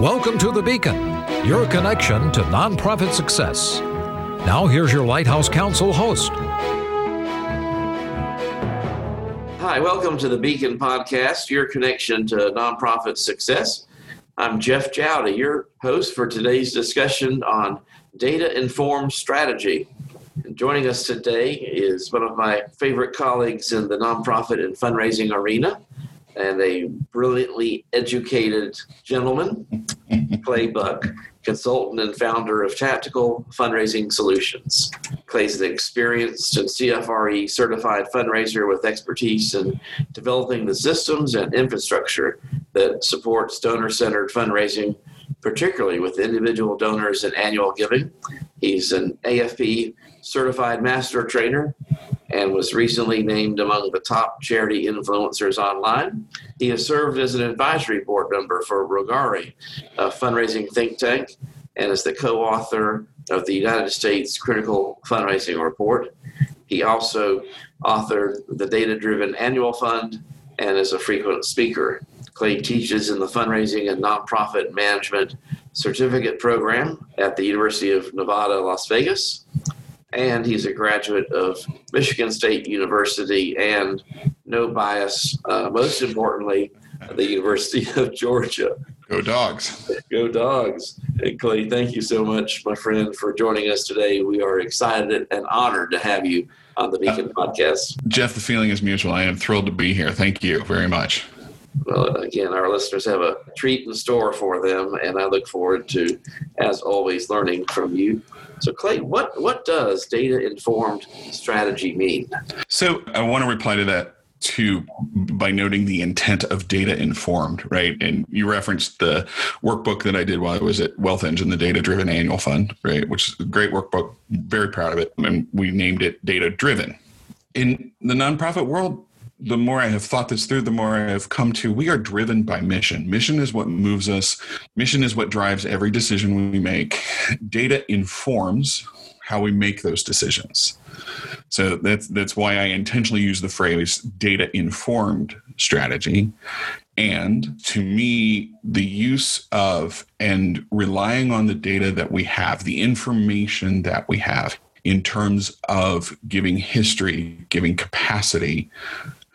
Welcome to The Beacon, your connection to nonprofit success. Now, here's your Lighthouse Council host. Hi, welcome to the Beacon Podcast, your connection to nonprofit success. I'm Jeff Jowdy, your host for today's discussion on data informed strategy. And joining us today is one of my favorite colleagues in the nonprofit and fundraising arena, and a brilliantly educated gentleman, Clay Buck, consultant and founder of Tactical Fundraising Solutions. Clay's an experienced and CFRE certified fundraiser with expertise in developing the systems and infrastructure that supports donor centered fundraising, particularly with individual donors and annual giving. He's an AFP certified master trainer and was recently named among the top charity influencers online. He has served as an advisory board member for Rogare, a fundraising think tank, and is the co author of the United States Critical Fundraising Report. He also authored the Data Driven Annual Fund and is a frequent speaker. Clay teaches in the Fundraising and Nonprofit Management Certificate Program at the University of Nevada, Las Vegas and he's a graduate of Michigan State University and no bias, uh, most importantly, the University of Georgia. Go dogs. Go dogs. And Clay, thank you so much, my friend, for joining us today. We are excited and honored to have you on the Beacon uh, podcast. Jeff, the feeling is mutual. I am thrilled to be here. Thank you very much. Well, again, our listeners have a treat in store for them, and I look forward to, as always, learning from you. So, Clay, what what does data informed strategy mean? So, I want to reply to that too by noting the intent of data informed, right? And you referenced the workbook that I did while I was at Wealth Engine, the data driven annual fund, right? Which is a great workbook, very proud of it. And we named it data driven. In the nonprofit world, the more I have thought this through, the more I have come to we are driven by mission. Mission is what moves us, mission is what drives every decision we make. Data informs how we make those decisions. So that's that's why I intentionally use the phrase data informed strategy. And to me, the use of and relying on the data that we have, the information that we have in terms of giving history, giving capacity,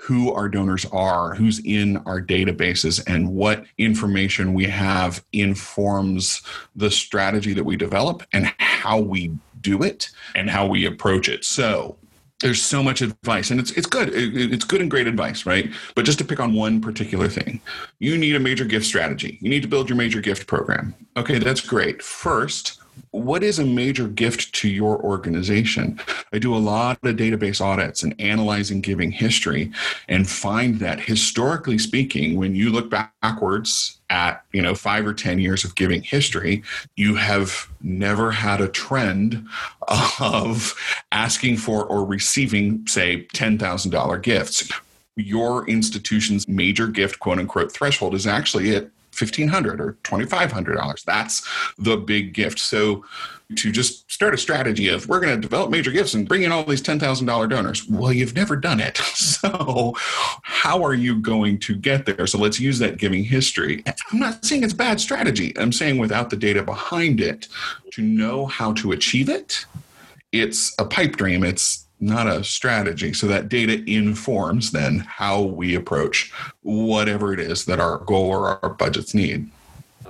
who our donors are, who's in our databases, and what information we have informs the strategy that we develop and how we do it and how we approach it. So, there's so much advice and it's it's good. It's good and great advice right? But just to pick on one particular thing you need a major gift strategy. You need to build your major gift program. Okay that's great. First what is a major gift to your organization? I do a lot of database audits and analyzing giving history and find that historically speaking, when you look backwards at, you know, five or 10 years of giving history, you have never had a trend of asking for or receiving, say, $10,000 gifts your institution's major gift quote unquote threshold is actually at 1,500 or $2,500. That's the big gift. So to just start a strategy of we're going to develop major gifts and bring in all these $10,000 donors. Well, you've never done it. So how are you going to get there? So let's use that giving history. I'm not saying it's bad strategy. I'm saying without the data behind it to know how to achieve it, it's a pipe dream. It's not a strategy. So that data informs then how we approach whatever it is that our goal or our budgets need.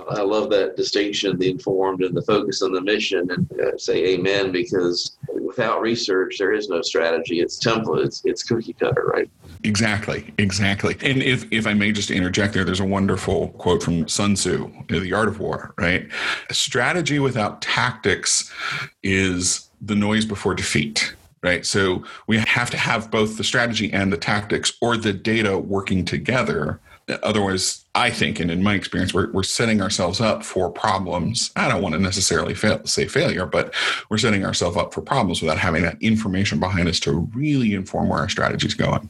I love that distinction, the informed and the focus on the mission, and uh, say amen because without research, there is no strategy. It's template, it's, it's cookie cutter, right? Exactly, exactly. And if, if I may just interject there, there's a wonderful quote from Sun Tzu, The Art of War, right? A strategy without tactics is the noise before defeat right? So we have to have both the strategy and the tactics or the data working together. Otherwise, I think, and in my experience, we're, we're setting ourselves up for problems. I don't want to necessarily fail, say failure, but we're setting ourselves up for problems without having that information behind us to really inform where our strategy is going.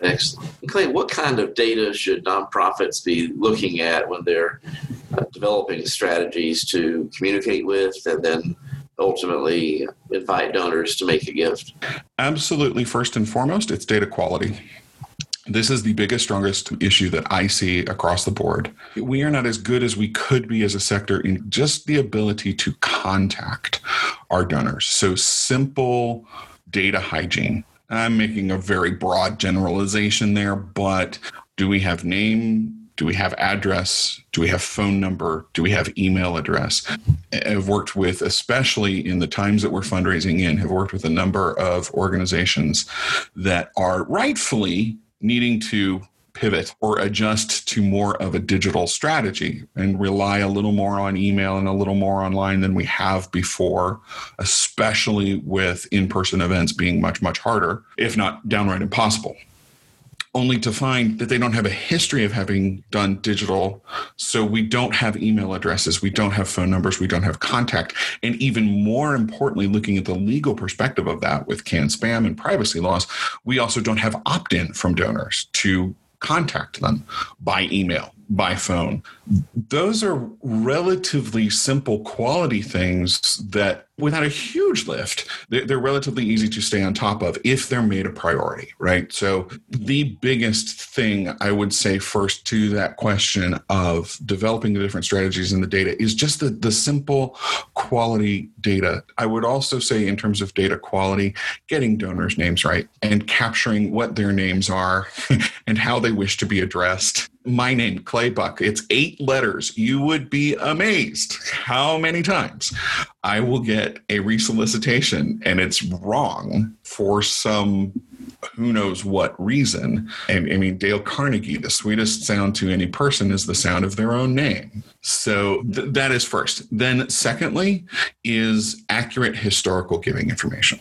Excellent. Clay, what kind of data should nonprofits be looking at when they're uh, developing strategies to communicate with and then ultimately invite donors to make a gift? Absolutely. First and foremost, it's data quality. this is the biggest, strongest issue that I see across the board. We are not as good as we could be as a sector in just the ability to contact our donors. So, simple data hygiene. I'm making a very broad generalization there, but do we have name? Do we have address? Do we have phone number? Do we have email address? I've worked with, especially in the times that we're fundraising in, have worked with a number of organizations that are rightfully needing to pivot or adjust to more of a digital strategy and rely a little more on email and a little more online than we have before, especially with in person events being much, much harder, if not downright impossible only to find that they don't have a history of having done digital. So we don't have email addresses, we don't have phone numbers, we don't have contact. And even more importantly, looking at the legal perspective of that with CAN spam and privacy laws, we also don't have opt in from donors to contact them by email by phone. Those are relatively simple quality things that, without a huge lift, they're relatively easy to stay on top of if they're made a priority, right? So, the biggest thing I would say first to that question of developing the different strategies in the data is just the, the simple quality data. I would also say, in terms of data quality, getting donors' names right and capturing what their names are and how they wish to be addressed my name, Clay Buck. It's eight letters. You would be amazed how many times I will get a resolicitation and it's wrong for some who knows what reason. And I mean, Dale Carnegie, the sweetest sound to any person is the sound of their own name. So th- that is first. Then, secondly, is accurate historical giving information.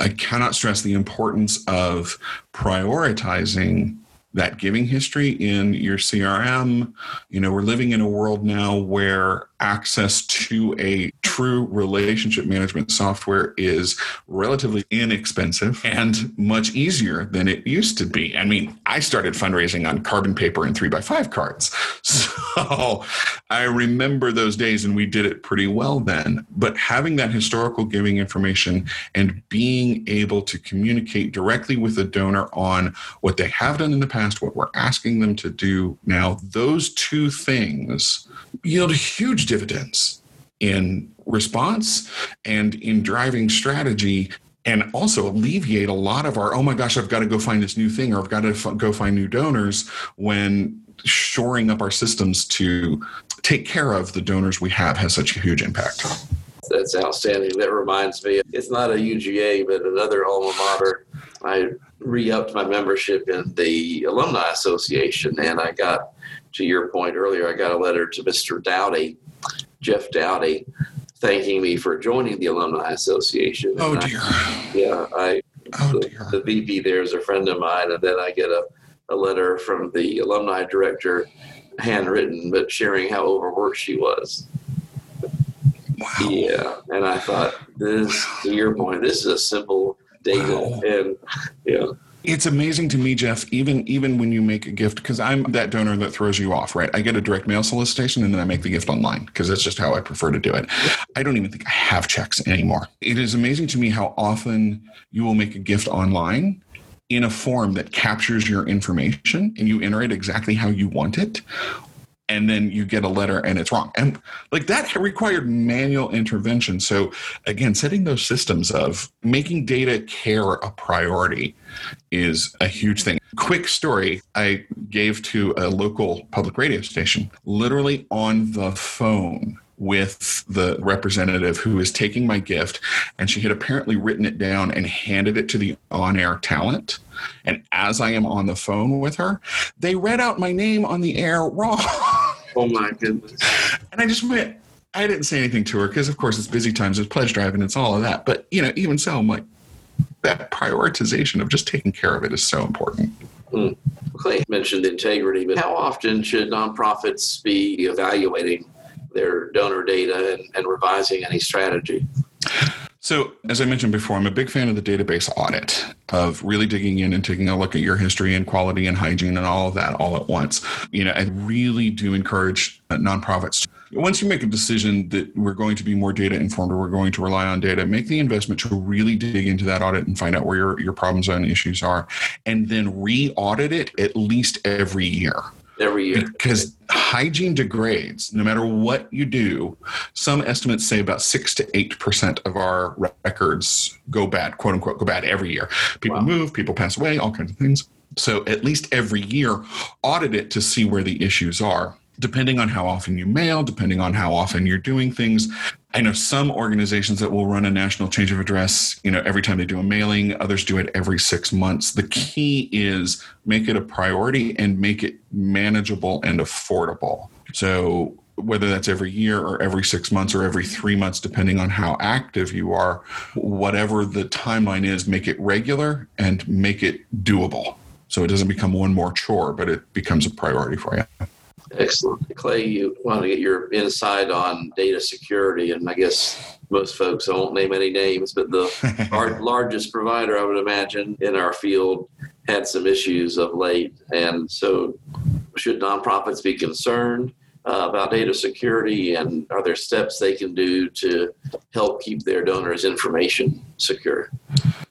I cannot stress the importance of prioritizing that giving history in your CRM. You know, we're living in a world now where access to a true relationship management software is relatively inexpensive and much easier than it used to be. I mean, I started fundraising on carbon paper and three by five cards. So I remember those days and we did it pretty well then. But having that historical giving information and being able to communicate directly with the donor on what they have done in the past, what we're asking them to do now, those two things yield a huge dividends in response and in driving strategy and also alleviate a lot of our oh my gosh i've got to go find this new thing or i've got to f- go find new donors when shoring up our systems to take care of the donors we have has such a huge impact that's outstanding that reminds me it's not a uga but another alma mater i re-upped my membership in the alumni association and i got to your point earlier, I got a letter to Mr. Dowdy, Jeff Dowdy, thanking me for joining the Alumni Association. Oh, dear. I, yeah, I, oh, the, dear. the VP there is a friend of mine, and then I get a, a letter from the alumni director, handwritten, but sharing how overworked she was. Wow. Yeah, and I thought this, to your point, this is a simple data, wow. and yeah it's amazing to me, Jeff, even even when you make a gift, because I'm that donor that throws you off, right? I get a direct mail solicitation and then I make the gift online because that's just how I prefer to do it. I don't even think I have checks anymore. It is amazing to me how often you will make a gift online in a form that captures your information and you enter it exactly how you want it and then you get a letter and it's wrong. And like that required manual intervention. So again, setting those systems of making data care a priority is a huge thing. Quick story I gave to a local public radio station, literally on the phone with the representative who was taking my gift and she had apparently written it down and handed it to the on-air talent and as i am on the phone with her they read out my name on the air wrong Oh my goodness. And I just went, I didn't say anything to her because, of course, it's busy times, it's pledge drive, and it's all of that. But, you know, even so, I'm like, that prioritization of just taking care of it is so important. Mm. Clay mentioned integrity, but how often should nonprofits be evaluating their donor data and, and revising any strategy? So, as I mentioned before, I'm a big fan of the database audit, of really digging in and taking a look at your history and quality and hygiene and all of that all at once. You know, I really do encourage uh, nonprofits once you make a decision that we're going to be more data informed or we're going to rely on data, make the investment to really dig into that audit and find out where your, your problems and issues are, and then re audit it at least every year every year. Because hygiene degrades no matter what you do some estimates say about 6 to 8% of our records go bad quote unquote go bad every year. People wow. move people pass away all kinds of things. So at least every year audit it to see where the issues are depending on how often you mail, depending on how often you're doing things. I know some organizations that will run a national change of address, you know, every time they do a mailing, others do it every 6 months. The key is make it a priority and make it manageable and affordable. So whether that's every year or every six months or every three months, depending on how active you are, whatever the timeline is, make it regular and make it doable. So it doesn't become one more chore, but it becomes a priority for you. Excellent. Clay, you want to get your insight on data security, and I guess most folks, I won't name any names, but the largest provider, I would imagine, in our field had some issues of late. And so, should nonprofits be concerned uh, about data security, and are there steps they can do to help keep their donors' information secure?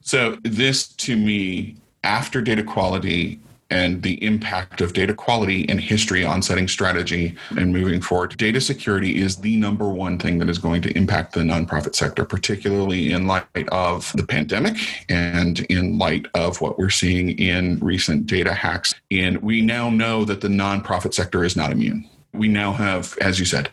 So, this to me, after data quality and the impact of data quality and history on setting strategy and moving forward. Data security is the number one thing that is going to impact the nonprofit sector, particularly in light of the pandemic and in light of what we're seeing in recent data hacks. And we now know that the nonprofit sector is not immune we now have, as you said,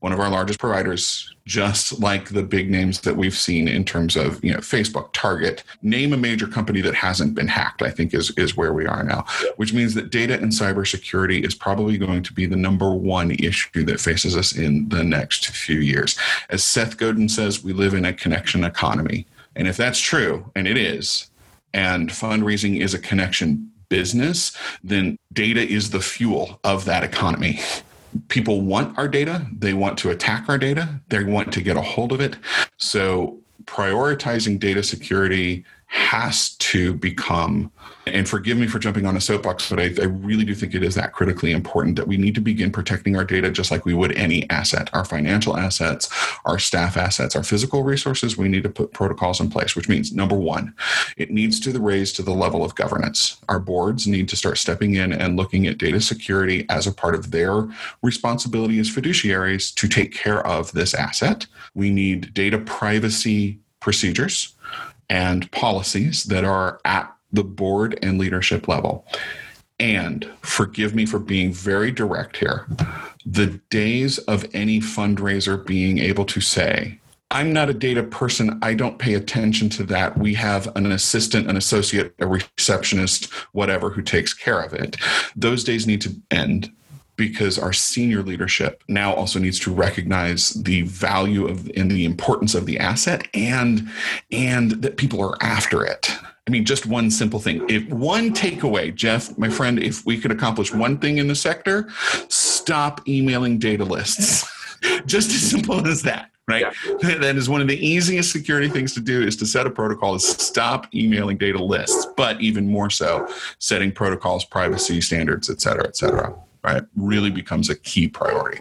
one of our largest providers, just like the big names that we've seen in terms of you know Facebook, Target. Name a major company that hasn't been hacked. I think is is where we are now, which means that data and cybersecurity is probably going to be the number one issue that faces us in the next few years. As Seth Godin says, we live in a connection economy, and if that's true, and it is, and fundraising is a connection business, then data is the fuel of that economy people want our data, they want to attack our data, they want to get a hold of it. So prioritizing data security has to become, and forgive me for jumping on a soapbox, but I, I, really do think it is that critically important that we need to begin protecting our data just like we would any asset, our financial assets, our staff assets, our physical resources. We need to put protocols in place, which means number one, it needs to raise to the level of governance. Our boards need to start stepping in and looking at data security as a part of their responsibility as fiduciaries to take care of this asset. We need data privacy procedures and policies that are at the board and leadership level. And forgive me for being very direct here. The days of any fundraiser being able to say, I'm not a data person. I don't pay attention to that. We have an assistant, an associate, a receptionist, whatever, who takes care of it. Those days need to end because our senior leadership now also needs to recognize the value of and the importance of the asset and and that people are after it. I mean, just one simple thing. If one takeaway, Jeff, my friend, if we could accomplish one thing in the sector, stop emailing data lists. just as simple as that right? Yeah. That is one of the easiest security things to do is to set a protocol is stop emailing data lists, but even more so, setting protocols, privacy standards, et cetera, et cetera right, really becomes a key priority.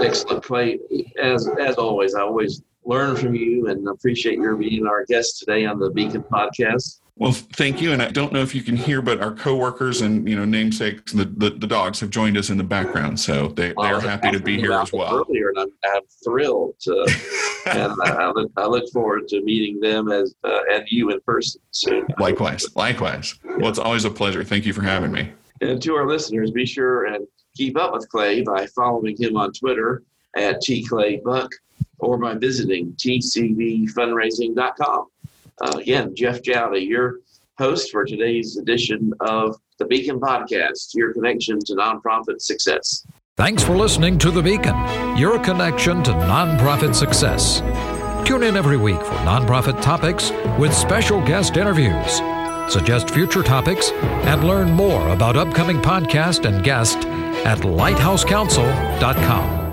Excellent, Clay. As as always, I always learn from you and appreciate your being our guest today on the Beacon podcast. Well, thank you. And I don't know if you can hear, but our coworkers and you know namesakes, the, the, the dogs have joined us in the background, so they, they are happy to be here as well. Earlier, and I'm, I'm thrilled to, and I look, I look forward to meeting them as uh, and you in person soon. Likewise, likewise. Well, it's always a pleasure. Thank you for having me. And to our listeners, be sure and keep up with Clay by following him on Twitter at tclaybuck or by visiting tcbfundraising.com. Uh, again, Jeff Jowdy, your host for today's edition of the Beacon Podcast, your connection to nonprofit success. Thanks for listening to The Beacon, your connection to nonprofit success. Tune in every week for nonprofit topics with special guest interviews. Suggest future topics and learn more about upcoming podcast and guest at lighthousecouncil.com.